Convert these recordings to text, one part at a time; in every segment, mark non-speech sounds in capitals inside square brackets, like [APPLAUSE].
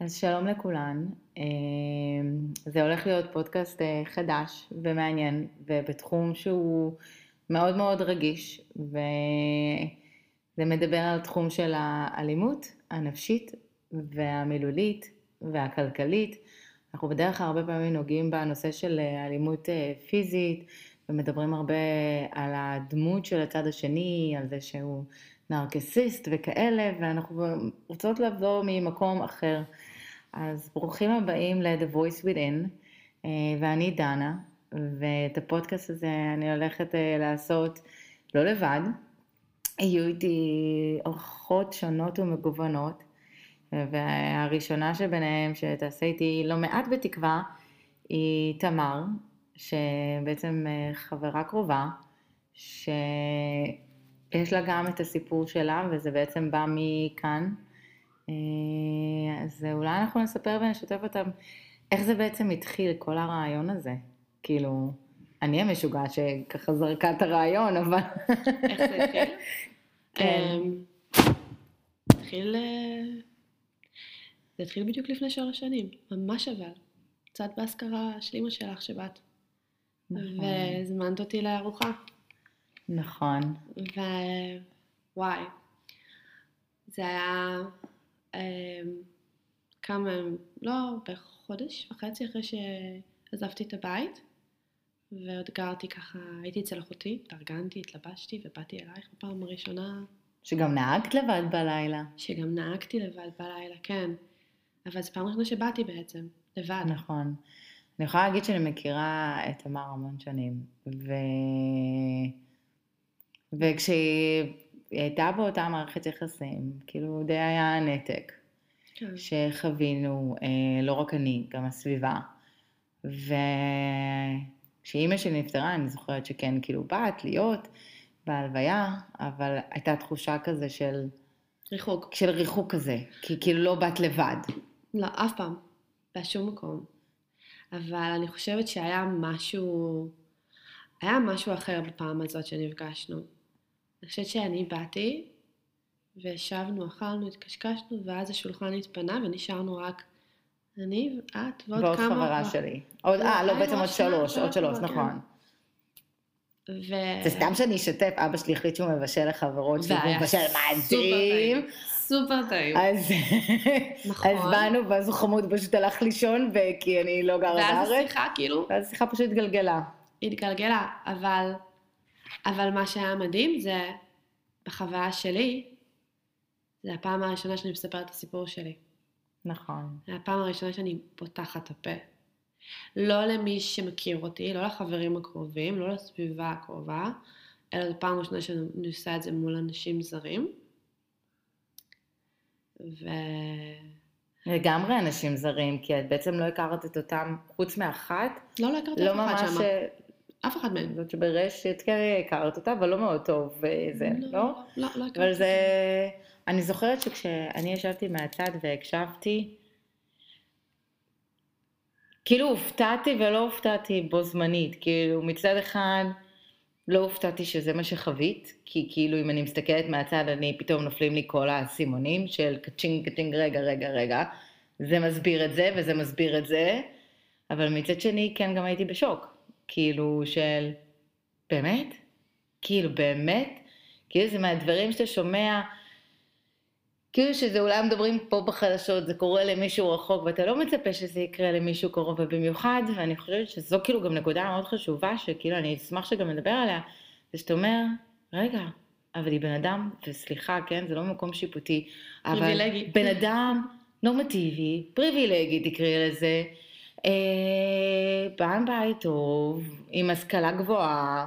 אז שלום לכולן, אה, זה הולך להיות פודקאסט אה, חדש ומעניין ובתחום שהוא מאוד מאוד רגיש וזה מדבר על תחום של האלימות הנפשית והמילולית והכלכלית. אנחנו בדרך כלל הרבה פעמים נוגעים בנושא של אה, אלימות פיזית ומדברים הרבה על הדמות של הצד השני, על זה שהוא נרקסיסט וכאלה, ואנחנו רוצות לבוא ממקום אחר. אז ברוכים הבאים ל-The Voice Within, אה, ואני דנה, ואת הפודקאסט הזה אני הולכת אה, לעשות לא לבד, יהיו איתי אורחות שונות ומגוונות, והראשונה שביניהם שתעשה איתי לא מעט בתקווה, היא תמר, שבעצם אה, חברה קרובה, ש... יש לה גם את הסיפור שלה, וזה בעצם בא מכאן. אה, אז אולי אנחנו נספר ונשתף אותם איך זה בעצם התחיל, כל הרעיון הזה. כאילו, אני המשוגעת שככה זרקה את הרעיון, אבל... איך זה התחיל? [LAUGHS] כן. אמ, התחיל... אה, זה התחיל בדיוק לפני שלוש שנים, ממש אבל. קצת באזכרה של אמא שלך שבאת. נכון. והזמנת אותי לארוחה. נכון. ווואי, זה היה כמה, לא, בערך חודש וחצי אחרי שעזבתי את הבית, ועוד גרתי ככה, הייתי אצל אחותי, התארגנתי, התלבשתי ובאתי אלייך בפעם הראשונה, שגם נהגת לבד בלילה. שגם נהגתי לבד בלילה, כן. אבל זו פעם ראשונה שבאתי בעצם, לבד. נכון. אני יכולה להגיד שאני מכירה את תמר המון שנים, ו... וכשהיא הייתה באותה מערכת יחסים, כאילו די היה נתק כן. שחווינו, אה, לא רק אני, גם הסביבה. וכשאימא שלי נפטרה, אני זוכרת שכן, כאילו באת להיות בהלוויה, אבל הייתה תחושה כזה של, ריחוק. של ריחוק כזה, כי כאילו לא באת לבד. לא, אף פעם. בשום מקום. אבל אני חושבת שהיה משהו, היה משהו אחר בפעם הזאת שנפגשנו. אני חושבת שאני באתי, וישבנו, אכלנו, התקשקשנו, ואז השולחן התפנה ונשארנו רק אני, את ועוד ועוד כמה... חברה שלי. עוד, אה, לא, בעצם עוד שלוש, עוד שלוש. נכון. ו... זה סתם שאני אשתף, אבא שלי החליט שהוא מבשל לחברות שלי, והוא מבשל מדהים. סופר טעים. אז נכון. אז באנו, ואז הוא חמוד פשוט הלך לישון, וכי אני לא גרה ואז בארץ. השיחה כאילו ואז השיחה פשוט התגלגלה. התגלגלה, אבל, אבל מה שהיה מדהים זה, בחוויה שלי, זה הפעם הראשונה שאני מספרת את הסיפור שלי. נכון. זה הפעם הראשונה שאני פותחת את הפה. לא למי שמכיר אותי, לא לחברים הקרובים, לא לסביבה הקרובה, אלא זו פעם ראשונה שאני עושה את זה מול אנשים זרים. ו... לגמרי אנשים זרים, כי את בעצם לא הכרת את אותם, חוץ מאחת, לא, לא הכרתי לא אף אחד ממש. אה, אף אחד מהם. זאת שברשת כן הכרת אותה, אבל לא מאוד טוב, וזה, לא? לא, לא, לא הכרתי. אבל זה, אני זוכרת שכשאני ישבתי מהצד והקשבתי, כאילו הופתעתי ולא הופתעתי בו זמנית, כאילו מצד אחד לא הופתעתי שזה מה שחווית, כי כאילו אם אני מסתכלת מהצד אני פתאום נופלים לי כל האסימונים של קצ'ינג קצ'ינג רגע רגע רגע, זה מסביר את זה וזה מסביר את זה, אבל מצד שני כן גם הייתי בשוק, כאילו של באמת? כאילו באמת? כאילו זה מהדברים שאתה שומע, כאילו שזה אולי מדברים פה בחדשות, זה קורה למישהו רחוק ואתה לא מצפה שזה יקרה למישהו קרוב ובמיוחד, ואני חושבת שזו כאילו גם נקודה מאוד חשובה, שכאילו אני אשמח שגם נדבר עליה, זה שאתה אומר, רגע, אבל היא בן אדם, וסליחה, כן, זה לא מקום שיפוטי, אבל פריבילגי. בן אדם נורמטיבי, פריבילגי תקראי לזה, אה, בא מבית טוב, עם השכלה גבוהה,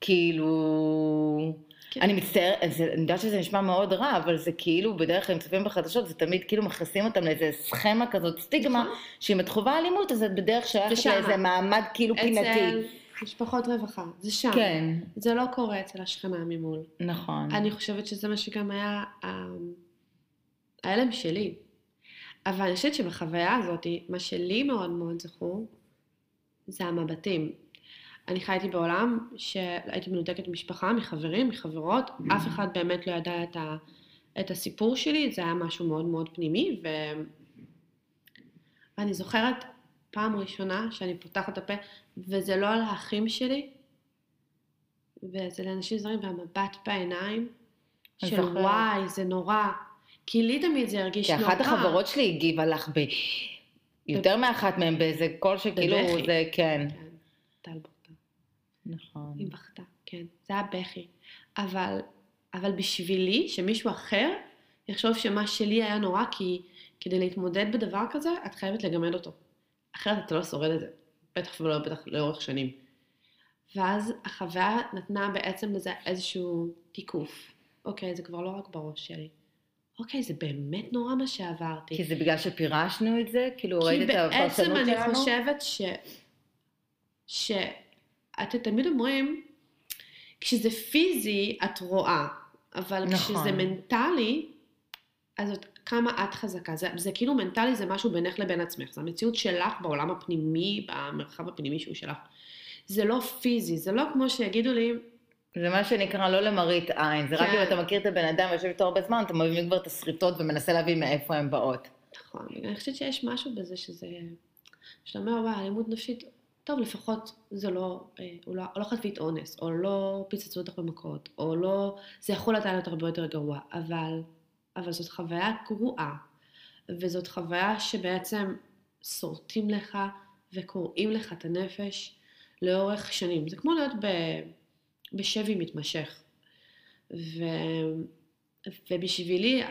כאילו... כן. אני מצטערת, זה- אני יודעת שזה נשמע מאוד רע, אבל זה כאילו, בדרך כלל הם צופים בחדשות, זה תמיד כאילו מכניסים אותם לאיזה סכמה כזאת, סטיגמה, נכון. שאם את חווה אלימות, אז את בדרך שייכת. לאיזה מעמד כאילו פינתי. אצל משפחות רווחה, זה שם. כן, זה לא קורה אצל השכנה ממול. נכון. אני חושבת שזה מה שגם היה ההלם שלי. אבל אני חושבת שבחוויה הזאת, מה שלי מאוד מאוד זכור, זה המבטים. אני חייתי בעולם שהייתי מנותקת ממשפחה, מחברים, מחברות, אף אחד באמת לא ידע את, ה, את הסיפור שלי, זה היה משהו מאוד מאוד פנימי, ו, ואני זוכרת פעם ראשונה שאני פותחת את הפה, וזה לא על האחים שלי, וזה לאנשים זרים, והמבט בעיניים, של. וואי, זה נורא. כי לי תמיד זה הרגיש כי נורא. אחת החברות שלי הגיבה לך ב... יותר מאחת מהן באיזה קול שכאילו. זה, כן. כן, טל בכתה. נכון. היא בכתה, כן. זה היה בכי. אבל, אבל בשבילי, שמישהו אחר יחשוב שמה שלי היה נורא, כי כדי להתמודד בדבר כזה, את חייבת לגמד אותו. אחרת אתה לא שורד את זה. בטח ולא בטח לאורך שנים. ואז החוויה נתנה בעצם לזה איזשהו תיקוף. אוקיי, זה כבר לא רק בראש שלי. אוקיי, זה באמת נורא מה שעברתי. כי זה בגלל שפירשנו את זה? כאילו כי ראית את בעצם הפרשנות אני שלנו? חושבת ש... ש... אתם תמיד אומרים, כשזה פיזי את רואה, אבל נכון. כשזה מנטלי, אז את, כמה את חזקה. זה, זה כאילו מנטלי זה משהו בינך לבין עצמך, זה המציאות שלך בעולם הפנימי, במרחב הפנימי שהוא שלך. זה לא פיזי, זה לא כמו שיגידו לי, זה מה שנקרא לא למראית עין, זה רק כן. אם אתה מכיר את הבן אדם ויושב איתו הרבה זמן, אתה מבין כבר את השריטות ומנסה להבין מאיפה הן באות. נכון, אני חושבת שיש משהו בזה שזה, שאתה אומר, וואי, אלימות נפשית, טוב, לפחות זה לא, אה, הוא לא, לא חטפית אונס, או לא פיצצו אותך במכות, או לא, זה יכול עדיין להיות הרבה יותר גרוע, אבל, אבל זאת חוויה גרועה, וזאת חוויה שבעצם שורטים לך וקורעים לך את הנפש לאורך שנים. זה כמו להיות ב, בשבי מתמשך. ו, ובשבילי,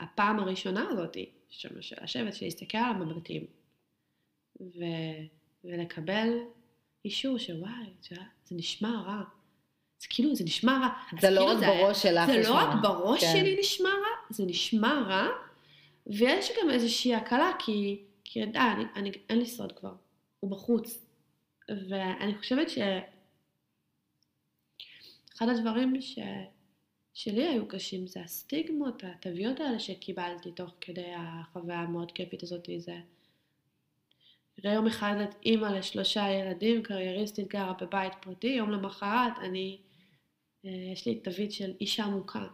הפעם הראשונה הזאת, של של לשבת, להסתכל על המבטים, ו, ולקבל אישור שוואי, יודעת, זה נשמע רע. זה כאילו, זה נשמע רע. זה לא כאילו רק זה- בראש שלך זה לא נשמע. רק בראש כן. שלי נשמע רע, זה נשמע רע, ויש גם איזושהי הקלה, כי, כי די, אני, אני, אין לי סוד כבר, הוא בחוץ. ואני חושבת ש... אחד הדברים ש... שלי היו קשים זה הסטיגמות, התוויות האלה שקיבלתי תוך כדי החוויה המאוד כיפית הזאת, זה... תראה, יום אחד את אימא לשלושה ילדים, קרייריסטית גרה בבית פרטי, יום למחרת אני, אה, יש לי תווית של אישה מוכה,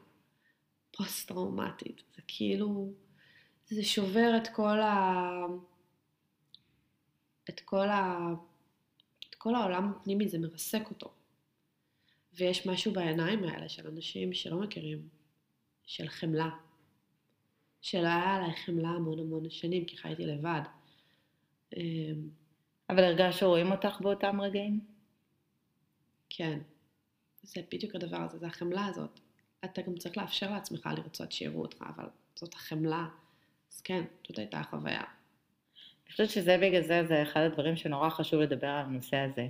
פוסט-טראומטית. זה כאילו, זה שובר את כל ה... את כל ה... את כל העולם הפנימי, זה מרסק אותו. ויש משהו בעיניים האלה של אנשים שלא מכירים, של חמלה. שלא היה עליי חמלה המון המון שנים, כי חייתי לבד. אמ, אבל הרגשת שרואים אותך באותם רגעים? כן, זה בדיוק הדבר הזה, זה החמלה הזאת. אתה גם צריך לאפשר לעצמך לרצות שיראו אותך, אבל זאת החמלה. אז כן, זאת הייתה החוויה. אני חושבת שזה בגלל זה, זה אחד הדברים שנורא חשוב לדבר על הנושא הזה.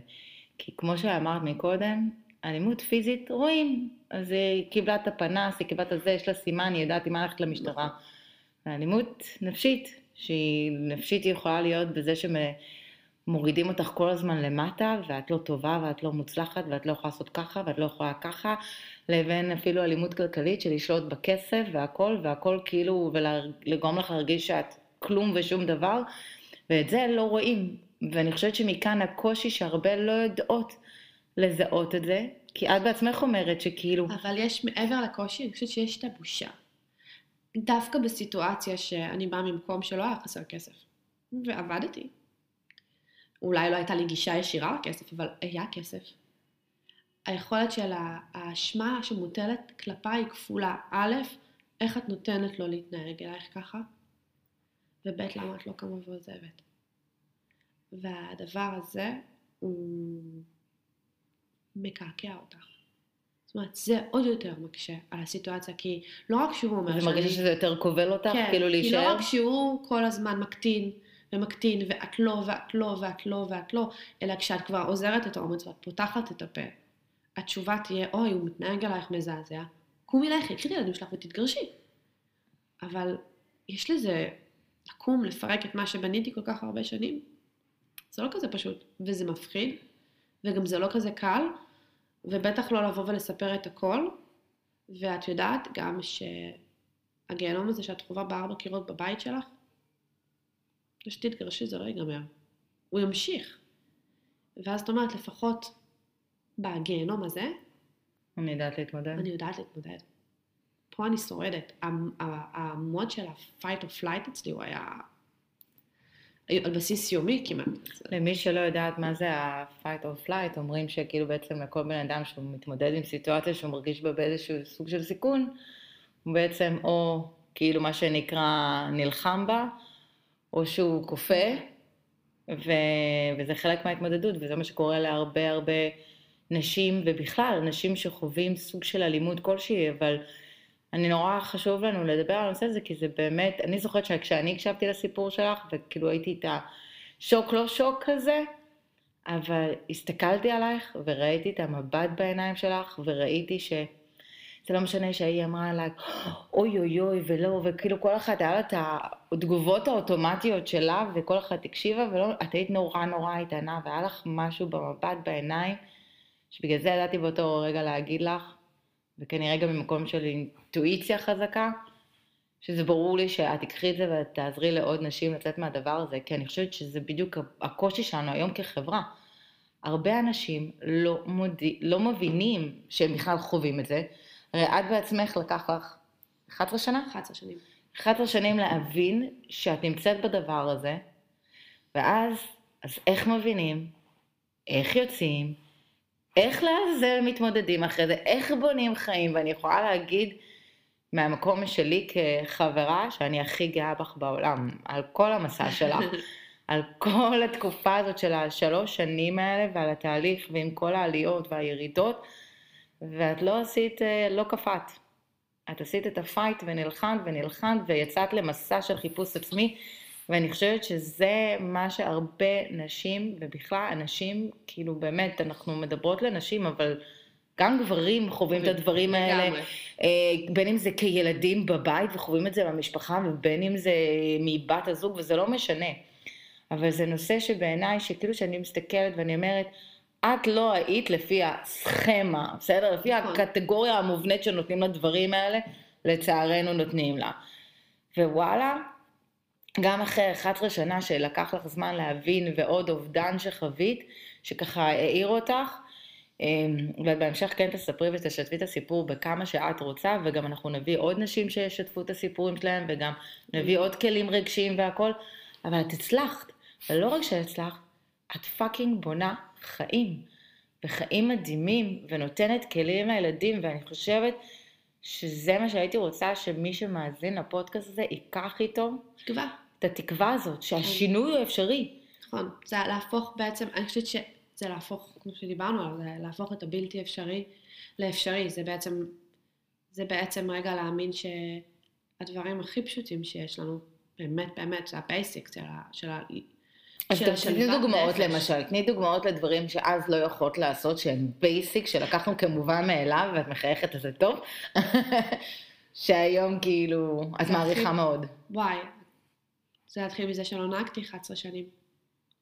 כי כמו שאמרת מקודם, אלימות פיזית רואים. אז היא קיבלה את הפנס, היא קיבלה את הזה, יש לה סימן, היא יודעת עם מה ללכת למשטרה. ואלימות נפשית, שהיא נפשית היא יכולה להיות בזה שמורידים אותך כל הזמן למטה, ואת לא טובה, ואת לא מוצלחת, ואת לא יכולה לעשות ככה, ואת לא יכולה ככה, לבין אפילו אלימות כלכלית של לשלוט בכסף והכל, והכל כאילו, ולגרום לך להרגיש שאת כלום ושום דבר, ואת זה לא רואים. ואני חושבת שמכאן הקושי שהרבה לא יודעות לזהות את זה, כי את בעצמך אומרת שכאילו, אבל יש מעבר לקושי, אני חושבת שיש את הבושה. דווקא בסיטואציה שאני באה ממקום שלא היה חסר כסף, ועבדתי. אולי לא הייתה לי גישה ישירה לכסף, אבל היה כסף. היכולת של האשמה שמוטלת כלפיי היא כפולה. א', איך את נותנת לו להתנהג אלייך ככה? וב', למה את לא קמה ועוזבת? והדבר הזה הוא מקעקע אותך. זאת אומרת, זה עוד יותר מקשה על הסיטואציה, כי לא רק שהוא אומר את מרגישה שזה יותר כובל אותך, כן, כאילו כי להישאר? לא רק שהוא כל הזמן מקטין ומקטין, ואת לא, ואת לא, ואת לא, ואת לא, אלא כשאת כבר עוזרת את האומץ ואת פותחת את הפה, התשובה תהיה, אוי, הוא מתנהג עלייך מזעזע, קומי לכי, קחי את הילדים שלך ותתגרשי. אבל יש לזה, לקום, לפרק את מה שבניתי כל כך הרבה שנים, זה לא כזה פשוט, וזה מפחיד, וגם זה לא כזה קל, ובטח לא לבוא ולספר את הכל, ואת יודעת גם שהגיהנום הזה שאת חווה בארבע קירות בבית שלך, כשתתגרשי זה לא ייגמר, הוא ימשיך. ואז את אומרת, לפחות בגיהנום הזה, אני יודעת להתמודד. אני יודעת להתמודד. פה אני שורדת. המוד של ה-fight or flight אצלי הוא היה... על בסיס יומי כמעט. למי שלא יודעת מה זה ה-fight or flight, אומרים שכאילו בעצם לכל בן אדם שהוא מתמודד עם סיטואציה שהוא מרגיש בה באיזשהו סוג של סיכון, הוא בעצם או כאילו מה שנקרא נלחם בה, או שהוא כופה, ו... וזה חלק מההתמודדות, וזה מה שקורה להרבה הרבה נשים, ובכלל, נשים שחווים סוג של אלימות כלשהי, אבל אני נורא חשוב לנו לדבר על הנושא הזה, כי זה באמת, אני זוכרת שכשאני הקשבתי לסיפור שלך, וכאילו הייתי את השוק לא שוק כזה, אבל הסתכלתי עלייך וראיתי את המבט בעיניים שלך, וראיתי ש... זה לא משנה שהיא אמרה לה, אוי אוי אוי ולא, וכאילו כל אחת היה לה את התגובות האוטומטיות שלה, וכל אחת הקשיבה, ולא, את היית נורא נורא איתנה, והיה לך משהו במבט בעיניים, שבגלל זה ידעתי באותו רגע להגיד לך, וכנראה גם ממקום של אינטואיציה חזקה, שזה ברור לי שאת תקחי את זה ותעזרי לעוד נשים לצאת מהדבר הזה, כי אני חושבת שזה בדיוק הקושי שלנו היום כחברה. הרבה אנשים לא, מודי, לא מבינים שהם בכלל חווים את זה. הרי את בעצמך לקח לך 11 שנה? 11 שנים. 11 שנים להבין שאת נמצאת בדבר הזה, ואז, אז איך מבינים? איך יוצאים? איך לעזאזל מתמודדים אחרי זה? איך בונים חיים? ואני יכולה להגיד מהמקום שלי כחברה, שאני הכי גאה בך בעולם, על כל המסע שלך, [LAUGHS] על כל התקופה הזאת של השלוש שנים האלה, ועל התהליך, ועם כל העליות והירידות, ואת לא עשית, לא קפאת. את עשית את הפייט ונלחמת ונלחמת ויצאת למסע של חיפוש עצמי, ואני חושבת שזה מה שהרבה נשים, ובכלל אנשים, כאילו באמת, אנחנו מדברות לנשים, אבל גם גברים חווים את הדברים האלה, אה, בין אם זה כילדים בבית וחווים את זה במשפחה, ובין אם זה מבת הזוג, וזה לא משנה. אבל זה נושא שבעיניי, שכאילו שאני מסתכלת ואני אומרת, את לא היית לפי הסכמה, בסדר? לפי נכון. הקטגוריה המובנית שנותנים לדברים האלה, לצערנו נותנים לה. ווואלה, גם אחרי 11 שנה שלקח לך זמן להבין ועוד אובדן שחווית, שככה העיר אותך, אמ, ובהמשך כן תספרי ותשתפי את הסיפור בכמה שאת רוצה, וגם אנחנו נביא עוד נשים שישתפו את הסיפורים שלהם, וגם נביא עוד כלים רגשיים והכל, אבל את הצלחת, ולא רק שהצלחת, את פאקינג בונה חיים, וחיים מדהימים, ונותנת כלים לילדים, ואני חושבת שזה מה שהייתי רוצה שמי שמאזין לפודקאסט הזה ייקח איתו. תקווה. את התקווה הזאת, שהשינוי הוא אפשרי. נכון, זה להפוך בעצם, אני חושבת שזה להפוך, כמו שדיברנו עליו, זה להפוך את הבלתי אפשרי לאפשרי, זה בעצם, זה בעצם רגע להאמין שהדברים הכי פשוטים שיש לנו, באמת באמת, זה ה basic של ה... של ה אז תני דוגמאות נפש. למשל, תני דוגמאות לדברים שאז לא יכולת לעשות, שהם basic, שלקחנו כמובן מאליו, ואת מחייכת אז זה טוב, [LAUGHS] שהיום כאילו, את מעריכה מאוד. וואי, זה התחיל מזה שלא נהגתי 11 שנים.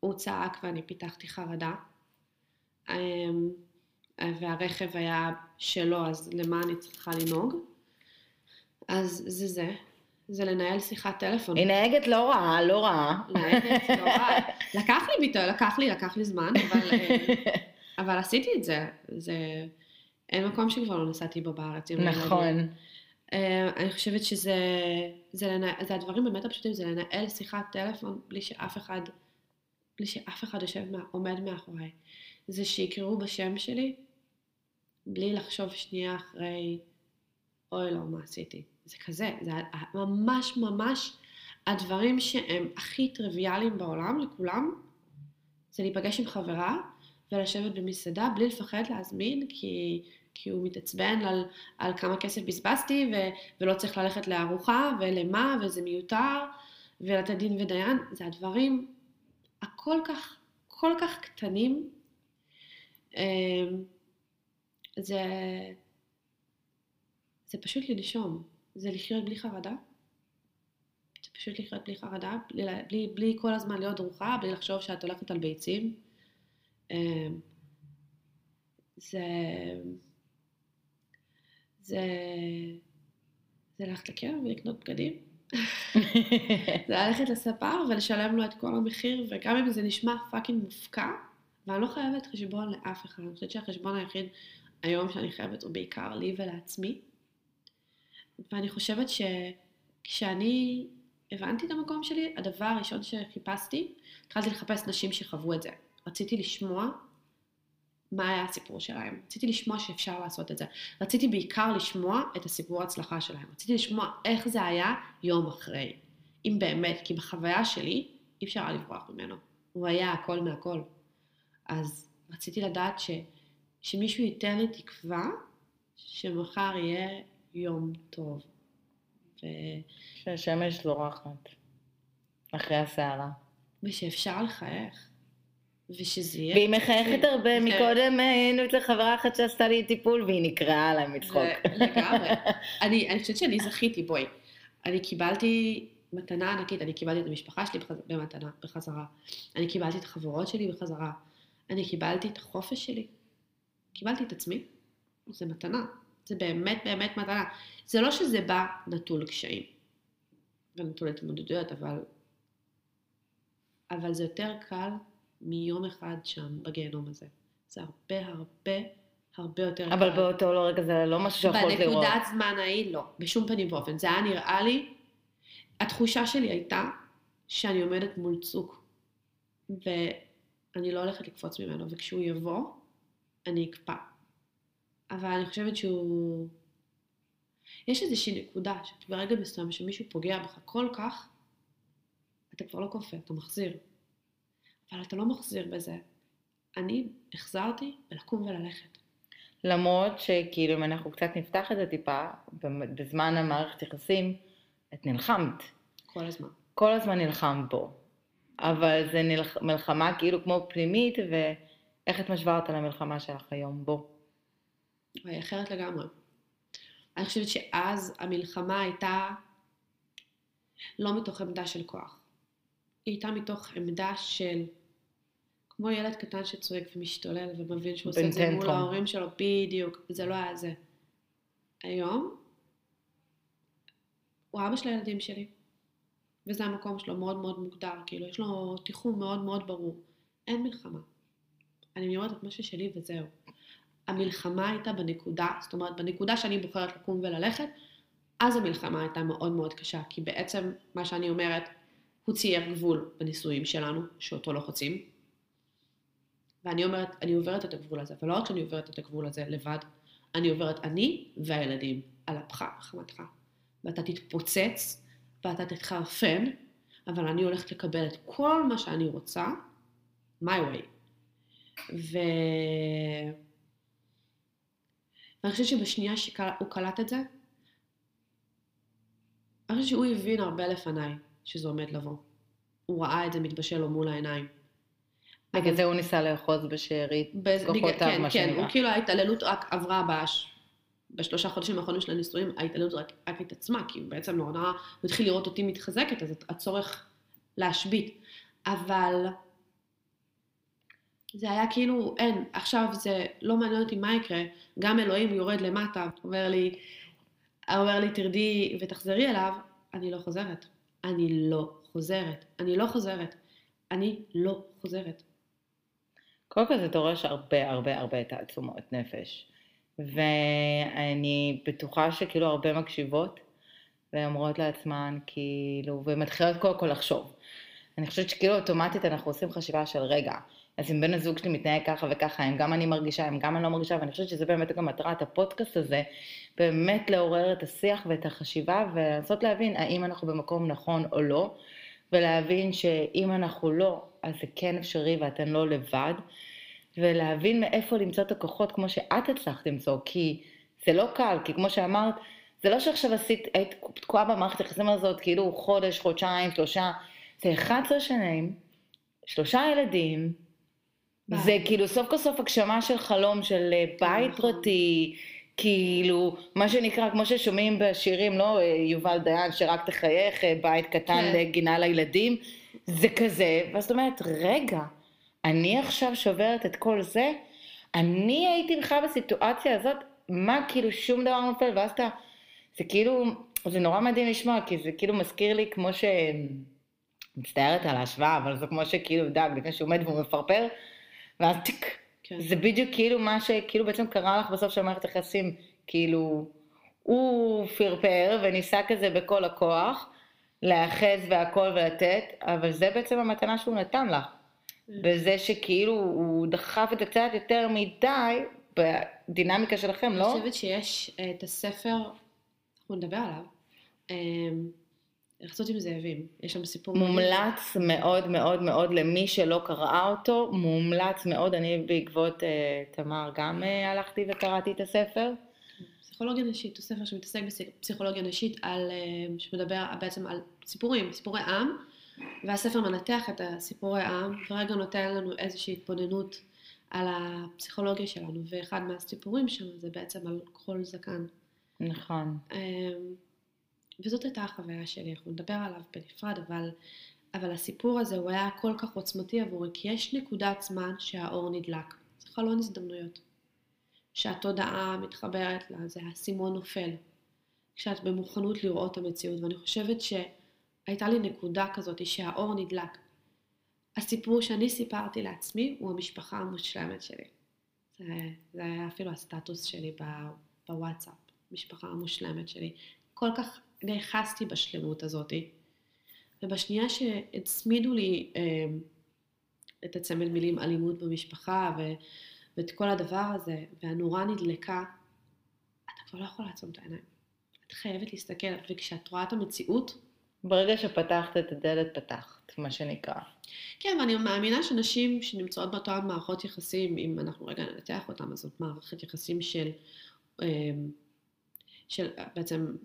הוא צעק ואני פיתחתי חרדה. אמ, והרכב היה שלו, אז למה אני צריכה לנהוג? אז זה זה. זה לנהל שיחת טלפון. היא נהגת לא רעה, לא רעה. נהגת לא רעה. לקח לי ביטוי, לקח לי, לקח לי זמן, אבל, אה, אבל עשיתי את זה. זה... אין מקום שכבר לא נסעתי בו בארץ. נכון. אה, אני חושבת שזה זה לנהל, זה הדברים באמת הפשוטים, זה לנהל שיחת טלפון בלי שאף אחד, בלי שאף אחד יושב, עומד מאחוריי. זה שיקראו בשם שלי, בלי לחשוב שנייה אחרי, אוי לא, מה עשיתי? זה כזה, זה ממש ממש הדברים שהם הכי טריוויאליים בעולם לכולם, זה להיפגש עם חברה ולשבת במסעדה בלי לפחד להזמין, כי כי הוא מתעצבן על, על כמה כסף בזבזתי ו, ולא צריך ללכת לארוחה ולמה וזה מיותר ולתת דין ודיין, זה הדברים הכל כך, כל כך קטנים. אמ, זה, זה פשוט לנשום, זה לחיות בלי חרדה. זה פשוט לחיות בלי חרדה, בלי, בלי, כל הזמן להיות דרוכה, בלי לחשוב שאת הולכת על ביצים. אמ, זה... זה, זה ללכת לקרן ולקנות בגדים. [LAUGHS] זה ללכת לספר ולשלם לו את כל המחיר, וגם אם זה נשמע פאקינג מופקע, ואני לא חייבת חשבון לאף אחד. אני חושבת שהחשבון היחיד היום שאני חייבת הוא בעיקר לי ולעצמי. ואני חושבת שכשאני הבנתי את המקום שלי, הדבר הראשון שחיפשתי, התחלתי לחפש נשים שחוו את זה. רציתי לשמוע מה היה הסיפור שלהם. רציתי לשמוע שאפשר לעשות את זה. רציתי בעיקר לשמוע את הסיפור ההצלחה שלהם. רציתי לשמוע איך זה היה יום אחרי. אם באמת, כי בחוויה שלי אי אפשר היה לברוח ממנו. הוא היה הכל מהכל. אז רציתי לדעת ש, שמישהו ייתן לי תקווה שמחר יהיה יום טוב. ו... שהשמש זורחת אחרי הסערה. ושאפשר לחייך. ושזה יהיה... והיא מחייכת הרבה. מקודם היינו אצל חברה אחת שעשתה לי טיפול והיא נקרעה עליי מצחוק. לגמרי. אני, אני חושבת שאני זכיתי, בואי. אני קיבלתי מתנה ענקית, אני קיבלתי את המשפחה שלי. במתנה, בחזרה. אני קיבלתי את החברות שלי בחזרה. אני קיבלתי את החופש שלי. קיבלתי את עצמי. זה מתנה. זה באמת באמת מתנה. זה לא שזה בא נטול קשיים. ונטול התמודדויות, אבל... אבל זה יותר קל מיום אחד שם, בגיהנום הזה. זה הרבה הרבה הרבה יותר אבל קל. באותו לא רגע זה לא משהו שיכולת לראות. בנקודת זמן ההיא לא, בשום פנים ואופן. זה היה נראה לי, התחושה שלי הייתה שאני עומדת מול צוק, ואני לא הולכת לקפוץ ממנו, וכשהוא יבוא, אני אקפא. אבל אני חושבת שהוא... יש איזושהי נקודה, שברגע מסוים שמישהו פוגע בך כל כך, אתה כבר לא כופה, אתה מחזיר. אבל אתה לא מחזיר בזה. אני החזרתי בלקום וללכת. למרות שכאילו אם אנחנו קצת נפתח את זה טיפה, בזמן המערכת יחסים, את נלחמת. כל הזמן. כל הזמן נלחמת בו. אבל זה נלח... מלחמה כאילו כמו פנימית, ואיך את משווה אותה למלחמה שלך היום בו? היא אחרת לגמרי. אני חושבת שאז המלחמה הייתה לא מתוך עמדה של כוח. היא הייתה מתוך עמדה של כמו ילד קטן שצועק ומשתולל ומבין שהוא עושה את זה מול. ההורים שלו, בדיוק, זה לא היה זה. היום, הוא אבא של הילדים שלי, וזה המקום שלו מאוד מאוד מוגדר, כאילו יש לו תיחום מאוד מאוד ברור. אין מלחמה. אני אומרת את מה ששלי וזהו. המלחמה הייתה בנקודה, זאת אומרת, בנקודה שאני בוחרת לקום וללכת, אז המלחמה הייתה מאוד מאוד קשה, כי בעצם מה שאני אומרת, הוא צייר גבול בנישואים שלנו, שאותו לא חוצים. ואני אומרת, אני עוברת את הגבול הזה, ולא רק שאני עוברת את הגבול הזה לבד, אני עוברת אני והילדים, על אפך וחמתך. ואתה תתפוצץ, ואתה תתחרפן, אבל אני הולכת לקבל את כל מה שאני רוצה, my way. ו... ואני חושבת שבשנייה שהוא קלט את זה, אני חושבת שהוא הבין הרבה לפניי שזה עומד לבוא. הוא ראה את זה מתבשל לו מול העיניים. בגלל זה הוא ניסה לאחוז בשארית כוחותיו, כן, מה כן, שנקרא. הוא כאילו ההתעללות רק עברה בש... בשלושה חודשים האחרונים של הנישואים, ההתעללות רק, רק התעצמה, כי הוא בעצם נורא נורא, הוא התחיל לראות אותי מתחזקת, אז הצורך להשבית. אבל זה היה כאילו, אין, עכשיו זה לא מעניין אותי מה יקרה, גם אלוהים יורד למטה, אומר לי, אומר לי תרדי ותחזרי אליו, אני לא חוזרת. אני לא חוזרת. אני לא חוזרת. אני לא חוזרת. קודם כל זה דורש הרבה הרבה הרבה תעצומות נפש. ואני בטוחה שכאילו הרבה מקשיבות ואומרות לעצמן כאילו, ומתחילות קודם כל לחשוב. אני חושבת שכאילו אוטומטית אנחנו עושים חשיבה של רגע, אז אם בן הזוג שלי מתנהג ככה וככה, אם גם אני מרגישה, אם גם אני לא מרגישה, ואני חושבת שזה באמת גם מטרת הפודקאסט הזה, באמת לעורר את השיח ואת החשיבה ולנסות להבין האם אנחנו במקום נכון או לא, ולהבין שאם אנחנו לא, אז זה כן אפשרי ואתן לא לבד, ולהבין מאיפה למצוא את הכוחות כמו שאת הצלחת למצוא, כי זה לא קל, כי כמו שאמרת, זה לא שעכשיו עשית, היית תקועה במערכת היחסים הזאת כאילו חודש, חודשיים, שלושה, זה 11 שנים, שלושה ילדים, ביי. זה כאילו סוף כל סוף הגשמה של חלום של אה, בית נכון. פרטי, כאילו, מה שנקרא, כמו ששומעים בשירים, לא אה, יובל דיין, שרק תחייך, אה, בית קטן כן. לגינה לילדים, זה כזה, ואז את אומרת, רגע, אני עכשיו שוברת את כל זה, אני הייתי בכלל בסיטואציה הזאת, מה כאילו שום דבר לא נופל, ואז אתה, זה כאילו, זה נורא מדהים לשמוע, כי זה כאילו מזכיר לי כמו ש... מצטערת על ההשוואה, אבל זה כמו שכאילו דג, לפני שהוא עומד והוא מפרפר, ואז טיק, כן. זה בדיוק כאילו מה שכאילו בעצם קרה לך בסוף של מערכת היחסים, כאילו, הוא פרפר וניסה כזה בכל הכוח להיאחז והכל ולתת, אבל זה בעצם המתנה שהוא נתן לך. בזה שכאילו הוא דחף את זה קצת יותר מדי בדינמיקה שלכם, לא? אני חושבת שיש אה, את הספר, אנחנו נדבר עליו, לחצות עם זאבים, יש שם סיפור... מומלץ מאוד מאוד מאוד למי שלא קראה אותו, מומלץ מאוד, אני בעקבות uh, תמר גם uh, הלכתי וקראתי את הספר. פסיכולוגיה נשית, הוא ספר שמתעסק בפסיכולוגיה נשית, על, uh, שמדבר בעצם על סיפורים, סיפורי עם, והספר מנתח את הסיפורי עם, ורגע נותן לנו איזושהי התבוננות על הפסיכולוגיה שלנו, ואחד מהסיפורים שם זה בעצם על כל זקן. נכון. Um, וזאת הייתה החוויה שלי, אנחנו נדבר עליו בנפרד, אבל, אבל הסיפור הזה הוא היה כל כך עוצמתי עבורי, כי יש נקודת זמן שהאור נדלק, זה חלון הזדמנויות. שהתודעה מתחברת לזה, האסימון נופל. כשאת במוכנות לראות את המציאות, ואני חושבת שהייתה לי נקודה כזאת שהאור נדלק. הסיפור שאני סיפרתי לעצמי הוא המשפחה המושלמת שלי. זה, זה היה אפילו הסטטוס שלי בוואטסאפ, משפחה המושלמת שלי. כל כך נאחזתי בשלמות הזאת, ובשנייה שהצמידו לי אה, את הצמד מילים אלימות במשפחה ו, ואת כל הדבר הזה, והנורה נדלקה, אתה כבר לא יכול לעצום את העיניים. את חייבת להסתכל, וכשאת רואה את המציאות... ברגע שפתחת את הדלת, פתחת, מה שנקרא. כן, ואני מאמינה שנשים שנמצאות באותן מערכות יחסים, אם אנחנו רגע ננתח אותן, אז זאת מערכת יחסים של... אה, של בעצם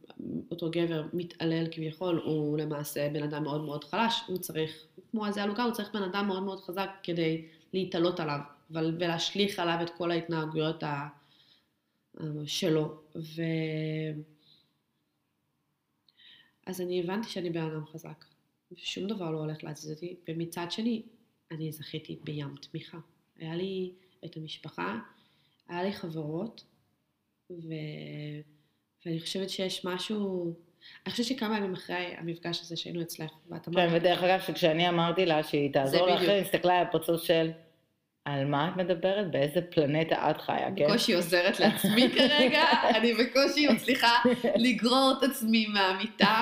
אותו גבר מתעלל כביכול, הוא למעשה בן אדם מאוד מאוד חלש, הוא צריך, כמו איזה עלוקה, הוא צריך בן אדם מאוד מאוד חזק כדי להתעלות עליו, ולהשליך עליו את כל ההתנהגויות ה, שלו. ו... אז אני הבנתי שאני בן אדם חזק, ושום דבר לא הולך להזיז אותי, ומצד שני, אני זכיתי בים תמיכה. היה לי את המשפחה, היה לי חברות, ו... ואני חושבת שיש משהו, אני חושבת שכמה ימים אחרי המפגש הזה שהיינו אצלך, ואת אמרת... כן, ודרך אגב, שכשאני אמרתי לה שהיא תעזור לך, היא הסתכלה על הפרצוף של... על מה את מדברת? באיזה פלנטה את חיה, כן? בקושי עוזרת לעצמי [LAUGHS] כרגע, אני בקושי מצליחה לגרור את עצמי מהמיטה.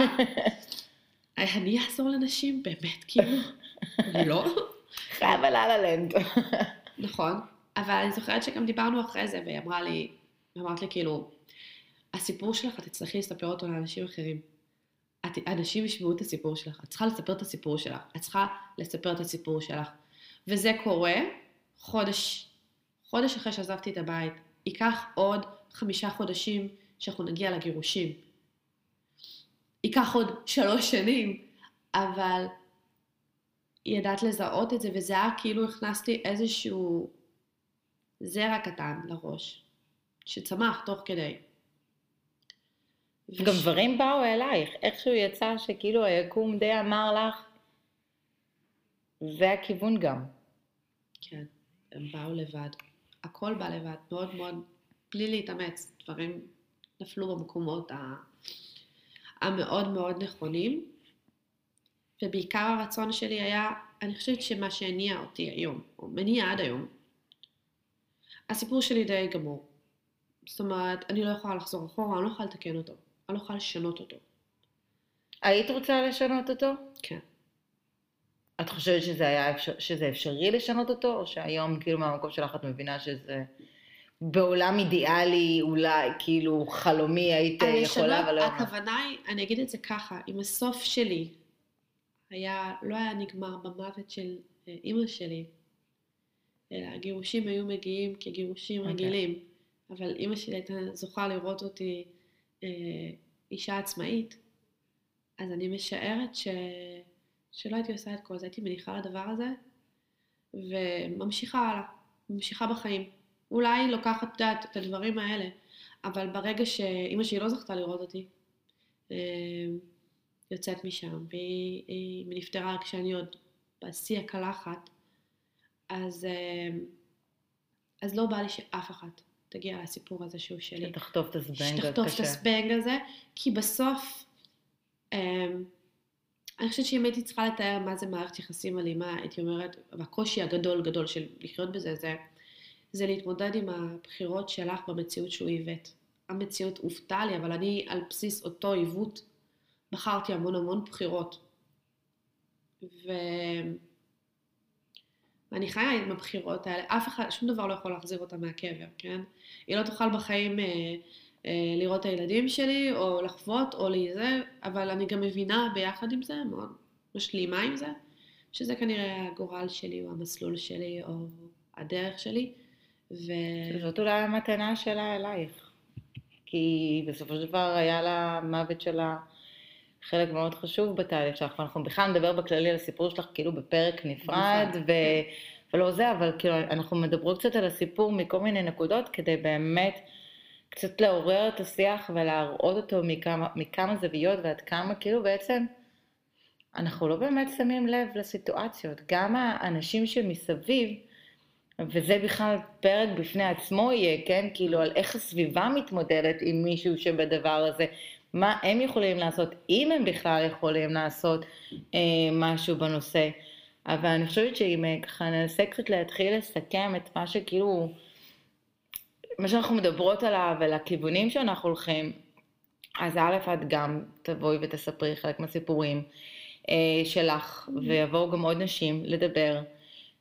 אני אעזור לנשים? באמת, כאילו? לא? חייב על הלנד. נכון, אבל אני זוכרת שגם דיברנו אחרי זה, והיא אמרה לי, אמרת לי כאילו, הסיפור שלך, את תצטרכי לספר אותו לאנשים אחרים. את, אנשים ישמעו את הסיפור שלך. את צריכה לספר את הסיפור שלך. את צריכה לספר את הסיפור שלך. וזה קורה חודש, חודש אחרי שעזבתי את הבית. ייקח עוד חמישה חודשים שאנחנו נגיע לגירושים. ייקח עוד שלוש שנים, אבל ידעת לזהות את זה, וזה היה כאילו הכנסתי איזשהו זרע קטן לראש, שצמח תוך כדי. גם דברים באו אלייך, איכשהו יצא שכאילו היקום די אמר לך, זה הכיוון גם. כן, הם באו לבד. הכל בא לבד, מאוד מאוד, בלי להתאמץ. דברים נפלו במקומות המאוד מאוד נכונים. ובעיקר הרצון שלי היה, אני חושבת שמה שהניע אותי היום, או מניע עד היום, הסיפור שלי די גמור. זאת אומרת, אני לא יכולה לחזור אחורה, אני לא יכולה לתקן אותו. אני לא יכולה לשנות אותו. היית רוצה לשנות אותו? כן. את חושבת שזה היה אפשר, שזה אפשרי לשנות אותו, או שהיום כאילו מהמקום שלך את מבינה שזה בעולם אידיאלי, אולי כאילו חלומי היית יכולה, אבל לא... הכוונה היא, אני אגיד את זה ככה, אם הסוף שלי היה, לא היה נגמר במוות של אה, אימא שלי, אלא הגירושים היו מגיעים כגירושים okay. אוקיי. רגילים, אבל אימא שלי הייתה זוכה לראות אותי אישה עצמאית, אז אני משערת ש... שלא הייתי עושה את כל זה, הייתי מניחה לדבר הזה וממשיכה הלאה, ממשיכה בחיים. אולי לוקחת, יודעת, את הדברים האלה, אבל ברגע שאימא שלי לא זכתה לראות אותי, אה, יוצאת משם, והיא נפטרה כשאני עוד בשיא הקלחת, אז, אה, אז לא בא לי שאף אחת תגיע לסיפור הזה שהוא שלי. שתחטוף את הזבנג הזה. שתחטוף את הזבנג הזה, כי בסוף, אמ, אני חושבת שאם הייתי צריכה לתאר מה זה מערכת יחסים אלימה, הייתי אומרת, והקושי הגדול גדול של לחיות בזה, זה, זה להתמודד עם הבחירות שלך במציאות שהוא עיוות. המציאות הופתה לי, אבל אני על בסיס אותו עיוות בחרתי המון המון בחירות. ו... ואני חיה עם הבחירות האלה, אף אחד, שום דבר לא יכול להחזיר אותה מהקבר, כן? היא לא תוכל בחיים אה, אה, לראות את הילדים שלי, או לחוות, או לזה, אבל אני גם מבינה ביחד עם זה, מאוד משלימה עם זה, שזה כנראה הגורל שלי, או המסלול שלי, או הדרך שלי. ו... זאת אולי המתנה שלה אלייך. כי בסופו של דבר היה לה מוות שלה חלק מאוד חשוב בתהליך שלך, ואנחנו בכלל נדבר בכללי על הסיפור שלך כאילו בפרק נפרד, ו... ולא זה, אבל כאילו אנחנו מדברות קצת על הסיפור מכל מיני נקודות, כדי באמת קצת לעורר את השיח ולהראות אותו מכמה, מכמה זוויות, ועד כמה כאילו בעצם אנחנו לא באמת שמים לב לסיטואציות. גם האנשים שמסביב, וזה בכלל פרק בפני עצמו יהיה, כן? כאילו על איך הסביבה מתמודדת עם מישהו שבדבר הזה, מה הם יכולים לעשות, אם הם בכלל יכולים לעשות אה, משהו בנושא. אבל אני חושבת שאם אה, ככה ננסה קצת להתחיל לסכם את מה שכאילו, מה שאנחנו מדברות עליו ולכיוונים שאנחנו הולכים, אז א', את גם תבואי ותספרי חלק מהסיפורים אה, שלך, ויבואו גם עוד נשים לדבר.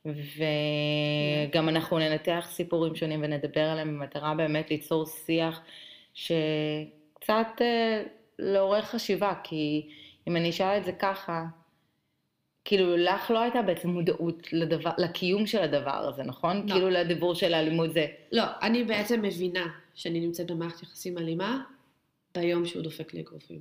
וגם אנחנו ננתח סיפורים שונים ונדבר עליהם במטרה באמת ליצור שיח שקצת אה, לעורר חשיבה, כי אם אני אשאל את זה ככה, כאילו לך לא הייתה בעצם מודעות לדבר, לקיום של הדבר הזה, נכון? לא. כאילו לדיבור של האלימות זה... לא, אני בעצם מבינה שאני נמצאת במערכת יחסים אלימה ביום שהוא דופק לי אגרופים.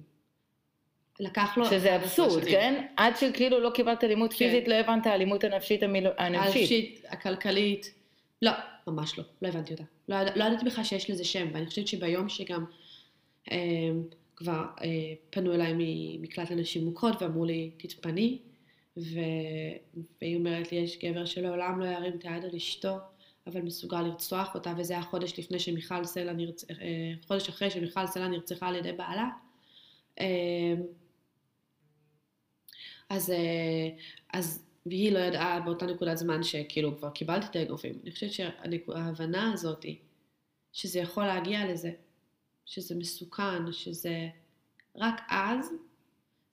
לקח לו... שזה אבסורד, כן? עד שכאילו לא קיבלת אלימות כן. פיזית, לא הבנת האלימות הנפשית המילו... הנפשית. הנפשית, הכלכלית. לא, ממש לא, לא הבנתי אותה. לא, לא ידעתי בכלל שיש לזה שם, ואני חושבת שביום שגם כבר אה, פנו אליי ממקלט לנשים מוכות ואמרו לי, תתפני. והיא אומרת לי, יש גבר שלעולם לא ירים את היד על אשתו, אבל מסוגל לרצוח אותה, וזה היה חודש לפני שמיכל סלע נרצ... אה, חודש אחרי שמיכל סלע נרצחה על ידי בעלה. אה, אז, אה, אז והיא לא ידעה באותה נקודת זמן שכאילו כבר קיבלתי את האגרופים. אני חושבת שההבנה הזאת היא שזה יכול להגיע לזה, שזה מסוכן, שזה רק אז,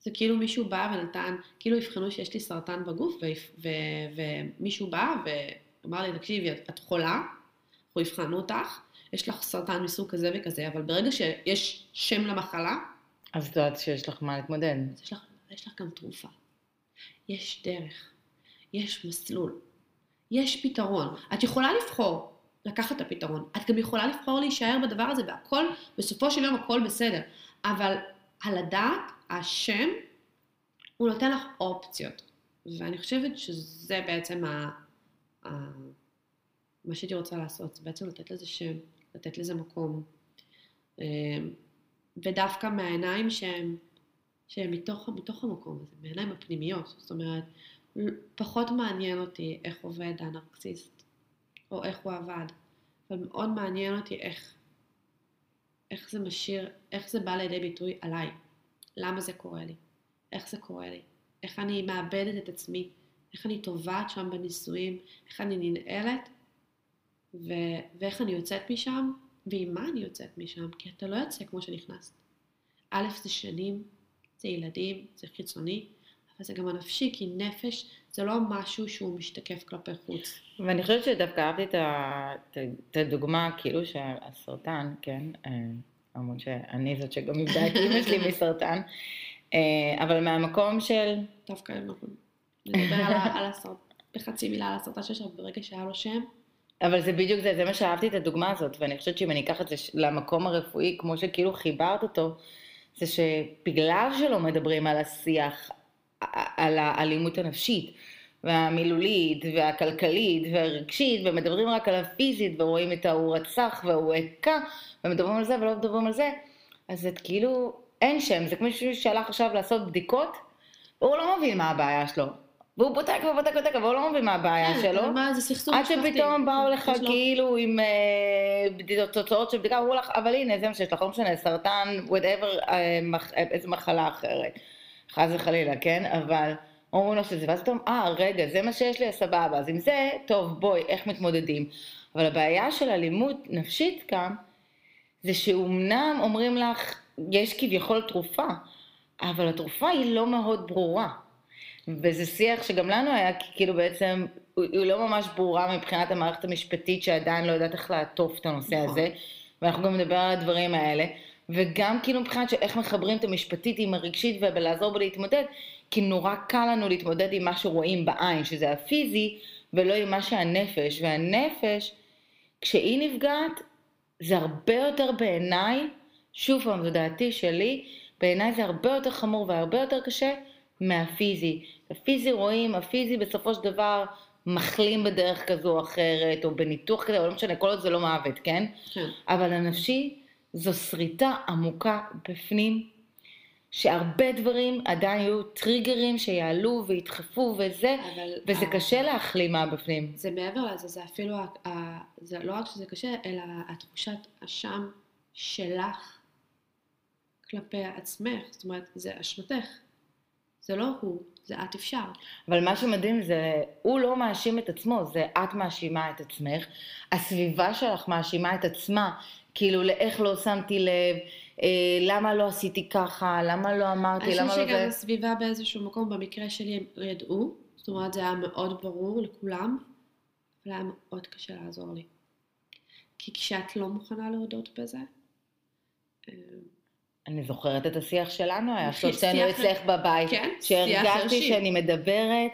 זה כאילו מישהו בא ונתן, כאילו אבחנו שיש לי סרטן בגוף, ו, ו, ומישהו בא ואמר לי, תקשיבי, את חולה, אנחנו אבחנו אותך, יש לך סרטן מסוג כזה וכזה, אבל ברגע שיש שם למחלה... אז את יודעת שיש לך מה להתמודד. יש לך, יש לך גם תרופה. יש דרך, יש מסלול, יש פתרון. את יכולה לבחור לקחת את הפתרון, את גם יכולה לבחור להישאר בדבר הזה והכל, בסופו של יום הכל בסדר. אבל על הדעת, השם, הוא נותן לך אופציות. ואני חושבת שזה בעצם ה... ה... מה שהייתי רוצה לעשות, זה בעצם לתת לזה שם, לתת לזה מקום. אמ, ודווקא מהעיניים שהם שהם מתוך, מתוך המקום הזה, בעיניים הפנימיות. זאת אומרת, פחות מעניין אותי איך עובד הנרקסיסט, או איך הוא עבד, אבל מאוד מעניין אותי איך, איך זה משאיר, איך זה בא לידי ביטוי עליי. למה זה קורה לי? איך זה קורה לי? איך אני מאבדת את עצמי? איך אני טובעת שם בנישואים? איך אני ננעלת? ו- ואיך אני יוצאת משם? ועם מה אני יוצאת משם? כי אתה לא יוצא כמו שנכנסת. א', זה שנים זה ילדים, זה חיצוני, אבל זה גם הנפשי, כי נפש זה לא משהו שהוא משתקף כלפי חוץ. ואני חושבת שדווקא אהבתי את, הדוגמה, כאילו שהסרטן, כן, אה, למרות שאני זאת שגם איבדה את אימא שלי מסרטן, אה, אבל מהמקום של... דווקא נדבר על, על הסרטן, בחצי מילה על הסרטן שיש ברגע שהיה לו שם. אבל זה בדיוק זה, זה מה שאהבתי את הדוגמה הזאת, ואני חושבת שאם אני אקח את זה למקום הרפואי, כמו שכאילו חיברת אותו, זה שבגלל שלא מדברים על השיח, על האלימות הנפשית והמילולית והכלכלית והרגשית ומדברים רק על הפיזית ורואים את ההוא רצח והוא הכה ומדברים על זה ולא מדברים על זה, אז זה כאילו אין שם, זה כמו מישהו שהלך עכשיו לעשות בדיקות והוא לא מבין מה הבעיה שלו. והוא בודק ובודק ובודק, אבל הוא לא מבין מה הבעיה כן, שלו. מה, זה סכסוך משפחתי. עד שפתאום באו לך כאילו עם אה, תוצאות של בדיקה, אמרו לך, אבל הנה, זה מה שיש לך, לא משנה, סרטן, whatever, אה, איזה מחלה אחרת. חס וחלילה, כן? אבל אומרים לו שזה, ואז פתאום, אה, רגע, זה מה שיש לי, סבבה. אז עם זה, טוב, בואי, איך מתמודדים? אבל הבעיה של אלימות נפשית כאן, זה שאומנם אומרים לך, יש כביכול תרופה, אבל התרופה היא לא מאוד ברורה. וזה שיח שגם לנו היה, כי כאילו בעצם, היא לא ממש ברורה מבחינת המערכת המשפטית שעדיין לא יודעת איך לעטוף את הנושא נכון. הזה, ואנחנו גם נדבר על הדברים האלה, וגם כאילו מבחינת של איך מחברים את המשפטית עם הרגשית ובלעזור בלהתמודד, כי נורא קל לנו להתמודד עם מה שרואים בעין, שזה הפיזי, ולא עם מה שהנפש, והנפש, כשהיא נפגעת, זה הרבה יותר בעיניי, שוב פעם, זו דעתי שלי, בעיניי זה הרבה יותר חמור והרבה יותר קשה מהפיזי. הפיזי רואים, הפיזי בסופו של דבר מחלים בדרך כזו או אחרת, או בניתוח כזה, או לא משנה, כל עוד זה לא מוות, כן? כן. אבל הנפשי זו שריטה עמוקה בפנים, שהרבה דברים עדיין יהיו טריגרים שיעלו וידחפו וזה, אבל... וזה ה- קשה להחלים מהבפנים. זה מעבר לזה, זה אפילו, ה- זה לא רק שזה קשה, אלא התחושת אשם שלך כלפי עצמך, זאת אומרת, זה אשמתך. זה לא הוא, זה את אפשר. אבל מה שמדהים זה, הוא לא מאשים את עצמו, זה את מאשימה את עצמך. הסביבה שלך מאשימה את עצמה, כאילו לאיך לא שמתי לב, אה, למה לא עשיתי ככה, למה לא אמרתי, אני למה חושבת לא שגם זה... הסביבה באיזשהו מקום, במקרה שלי הם ידעו, זאת אומרת זה היה מאוד ברור לכולם, אבל היה מאוד קשה לעזור לי. כי כשאת לא מוכנה להודות בזה, אה, אני זוכרת את השיח שלנו, היה [LAUGHS] שלושתנו אצלך בבית, כן, שהרגשתי. שאני מדברת,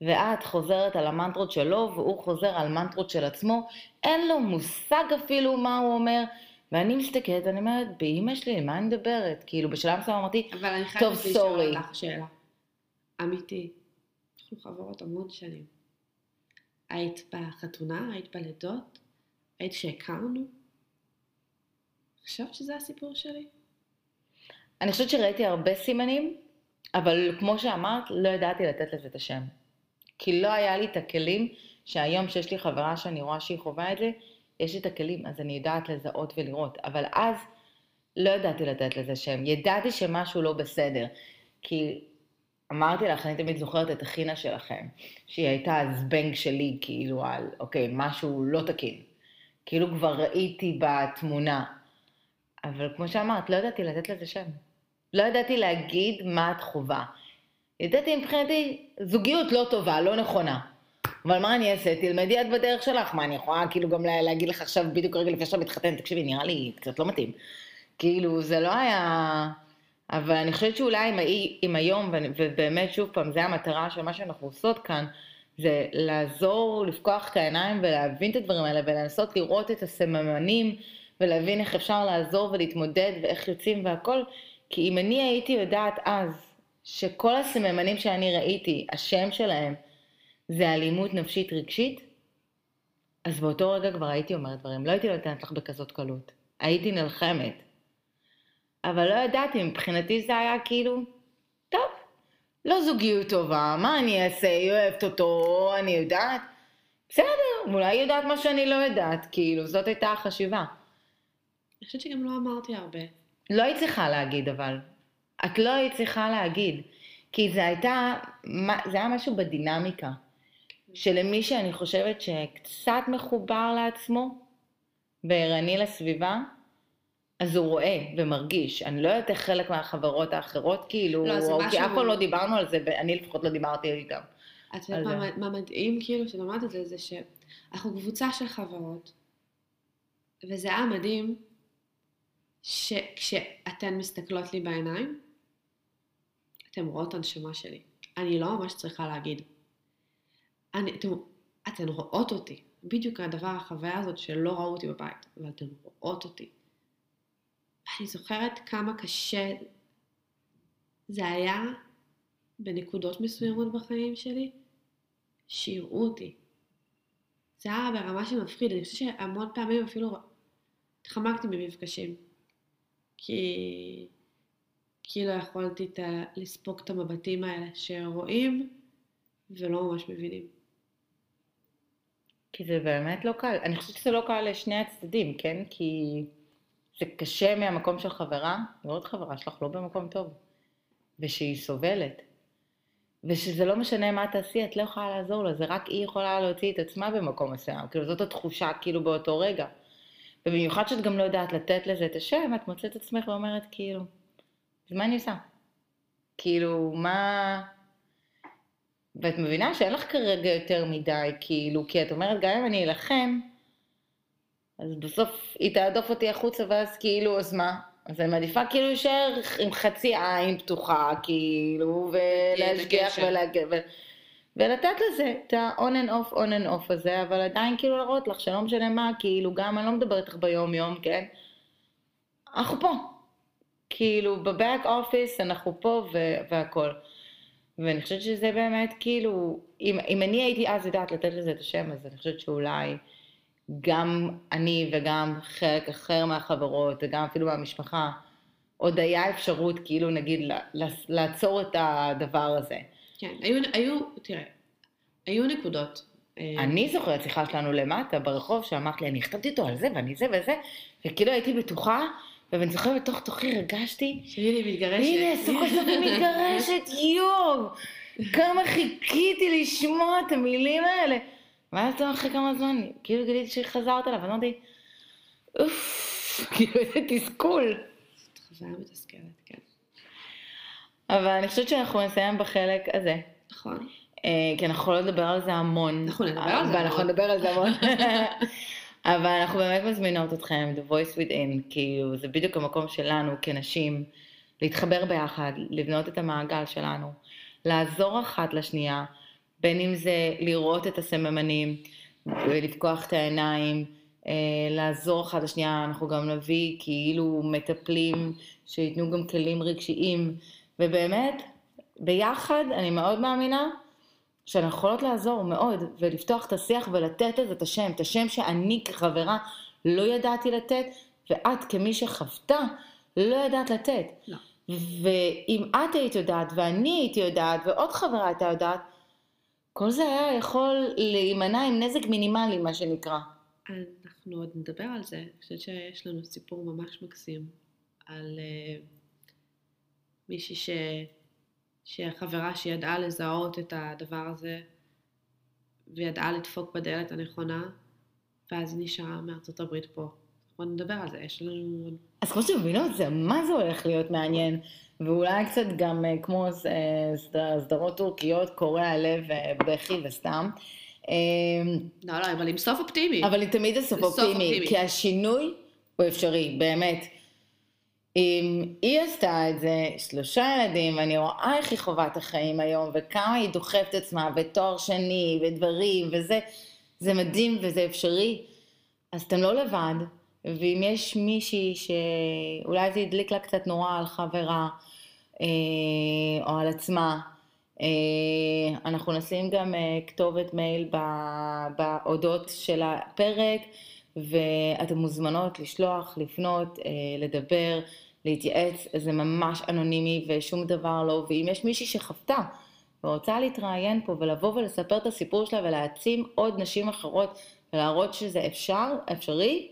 ואת חוזרת על המנטרות שלו, והוא חוזר על מנטרות של עצמו, אין לו מושג אפילו מה הוא אומר, ואני מסתכלת, אני אומרת, באמא שלי, מה אני מדברת? כאילו, בשלב מסוים אמרתי, אבל אני טוב, חייבת לשאול סורי. אותך שאלה. אמיתי, אנחנו חברות המון שנים. היית בחתונה? היית בלידות? היית שהכרנו? חשבת שזה הסיפור שלי? אני חושבת שראיתי הרבה סימנים, אבל כמו שאמרת, לא ידעתי לתת לזה את השם. כי לא היה לי את הכלים, שהיום שיש לי חברה שאני רואה שהיא חווה את זה, יש לי את הכלים, אז אני יודעת לזהות ולראות. אבל אז לא ידעתי לתת לזה שם. ידעתי שמשהו לא בסדר. כי אמרתי לך, אני תמיד זוכרת את החינה שלכם, שהיא הייתה הזבנג שלי, כאילו על, אוקיי, משהו לא תקין. כאילו כבר ראיתי בתמונה. אבל כמו שאמרת, לא ידעתי לתת לזה שם. לא ידעתי להגיד מה את חווה. ידעתי מבחינתי, זוגיות לא טובה, לא נכונה. אבל מה אני אעשה? תלמדי את בדרך שלך. מה, אני יכולה כאילו גם לה- להגיד לך עכשיו, בדיוק רגע לפני שאתה מתחתן, תקשיבי, נראה לי קצת לא מתאים. כאילו, זה לא היה... אבל אני חושבת שאולי הי- אם היום, ובאמת, שוב פעם, זה המטרה של מה שאנחנו עושות כאן, זה לעזור, לפקוח את העיניים ולהבין את הדברים האלה, ולנסות לראות את הסממנים, ולהבין איך אפשר לעזור ולהתמודד, ואיך יוצאים והכל. כי אם אני הייתי יודעת אז, שכל הסממנים שאני ראיתי, השם שלהם, זה אלימות נפשית רגשית, אז באותו רגע כבר הייתי אומרת דברים, לא הייתי נותנת לך בכזאת קלות. הייתי נלחמת. אבל לא ידעתי, מבחינתי זה היה כאילו, טוב, לא זוגיות טובה, מה אני אעשה? היא אוהבת אותו, אני יודעת. בסדר, אולי היא יודעת מה שאני לא יודעת, כאילו, זאת הייתה החשיבה. אני חושבת שגם לא אמרתי הרבה. לא היית צריכה להגיד אבל. את לא היית צריכה להגיד. כי זה הייתה, זה היה משהו בדינמיקה. שלמי שאני חושבת שקצת מחובר לעצמו וערני לסביבה, אז הוא רואה ומרגיש. אני לא יודעת איך חלק מהחברות האחרות, כאילו, לא, או כי אף פעם לא דיברנו על זה, ואני לפחות לא דיברתי איתם. את יודעת מה. מה מדהים כאילו שאת אמרת את זה, זה שאנחנו קבוצה של חברות, וזה היה מדהים שכשאתן מסתכלות לי בעיניים, אתן רואות הנשמה שלי. אני לא ממש צריכה להגיד. אני, אתן, אתן רואות אותי. בדיוק הדבר, החוויה הזאת שלא ראו אותי בבית, אבל אתן רואות אותי. אני זוכרת כמה קשה זה היה בנקודות מסוימות בחיים שלי, שיראו אותי. זה היה ברמה של מפחיד, אני חושבת שהמון פעמים אפילו התחמקתי ממפגשים. כי, כי לא יכולתי ה- לספוג את המבטים האלה שרואים ולא ממש מבינים. כי זה באמת לא קל. אני חושבת שזה לא קל לשני הצדדים, כן? כי זה קשה מהמקום של חברה, לראות חברה שלך לא במקום טוב, ושהיא סובלת. ושזה לא משנה מה תעשי, את לא יכולה לעזור לה, זה רק היא יכולה להוציא את עצמה במקום מסוים. כאילו זאת התחושה כאילו באותו רגע. ובמיוחד שאת גם לא יודעת לתת לזה את השם, את מוצאת את עצמך ואומרת כאילו, אז מה אני עושה? כאילו, מה... ואת מבינה שאין לך כרגע יותר מדי, כאילו, כי את אומרת, גם אם אני אלחם, אז בסוף היא תעדוף אותי החוצה, ואז כאילו, אז מה? אז אני מעדיפה כאילו להישאר עם חצי עין פתוחה, כאילו, ולהשגיח ולהגר, ו... ולתת לזה את ה-on and off, on and off הזה, אבל עדיין כאילו להראות לך שלא משנה מה, כאילו, גם אני לא מדברת איתך ביום יום, כן? אנחנו פה. כאילו, בבק אופיס אנחנו פה והכל. ואני חושבת שזה באמת, כאילו, אם, אם אני הייתי אז יודעת לתת לזה את השם, אז אני חושבת שאולי גם אני וגם חלק אחר מהחברות, וגם אפילו מהמשפחה, עוד היה אפשרות, כאילו, נגיד, לעצור את הדבר הזה. כן, היו, היו, תראה, היו נקודות. אה, אני זוכרת שיחה שלנו למטה ברחוב, שאמרת לי, אני החתמתי אותו על זה, ואני זה וזה, וכאילו הייתי בטוחה ואני זוכרת בתוך תוכי הרגשתי, שהנה מתגרשת. הנה, סוף כל סוף היא מתגרשת, יואו! כמה חיכיתי לשמוע את המילים האלה. ואז אחרי כמה זמן, כאילו גיליתי שחזרת אליו, אמרתי, אוף, כאילו איזה תסכול. זאת חוויה מתסכלת, כן. אבל אני חושבת שאנחנו נסיים בחלק הזה. נכון. אה, כי אנחנו יכולות לדבר על זה המון. אנחנו נדבר על זה המון. ואנחנו נדבר על זה המון. [LAUGHS] אבל אנחנו באמת מזמינות אתכם, The Voice Within, כאילו זה בדיוק המקום שלנו כנשים, להתחבר ביחד, לבנות את המעגל שלנו, לעזור אחת לשנייה, בין אם זה לראות את הסממנים ולפקוח את העיניים, אה, לעזור אחת לשנייה, אנחנו גם נביא כאילו מטפלים שייתנו גם כלים רגשיים, ובאמת, ביחד אני מאוד מאמינה שאנחנו יכולות לעזור מאוד, ולפתוח את השיח ולתת לזה את השם, את השם שאני כחברה לא ידעתי לתת, ואת כמי שחוותה לא ידעת לתת. לא. ואם את היית יודעת, ואני הייתי יודעת, ועוד חברה הייתה יודעת, כל זה היה יכול להימנע עם נזק מינימלי, מה שנקרא. אנחנו עוד נדבר על זה. אני חושבת שיש לנו סיפור ממש מקסים על uh, מישהי ש... שהחברה שידעה לזהות את הדבר הזה וידעה לדפוק בדלת הנכונה, ואז היא נשארה מארצות הברית פה. בוא נדבר על זה, יש לנו... אז כמו שאתם מבינות, זה מה זה הולך להיות מעניין, ואולי קצת גם אה, כמו אה, סדרות טורקיות, קורע לב, בכי וסתם. אמ, לא, לא, אבל עם סוף אופטימי. אבל תמיד הסוף אופטימי, כי השינוי הוא אפשרי, באמת. אם היא עשתה את זה, שלושה ילדים, ואני רואה איך היא חווה את החיים היום, וכמה היא דוחפת עצמה, ותואר שני, ודברים, וזה, זה מדהים וזה אפשרי, אז אתם לא לבד, ואם יש מישהי שאולי זה הדליק לה קצת נורא על חברה, אה, או על עצמה, אה, אנחנו נשים גם אה, כתובת מייל באודות של הפרק, ואתן מוזמנות לשלוח, לפנות, לדבר. להתייעץ, זה ממש אנונימי ושום דבר לא, ואם יש מישהי שחוותה ורוצה להתראיין פה ולבוא ולספר את הסיפור שלה ולהעצים עוד נשים אחרות ולהראות שזה אפשר, אפשרי,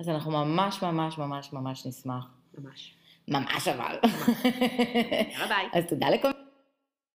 אז אנחנו ממש ממש ממש ממש נשמח. ממש. ממש אבל. [LAUGHS] יאללה ביי. אז תודה לכל...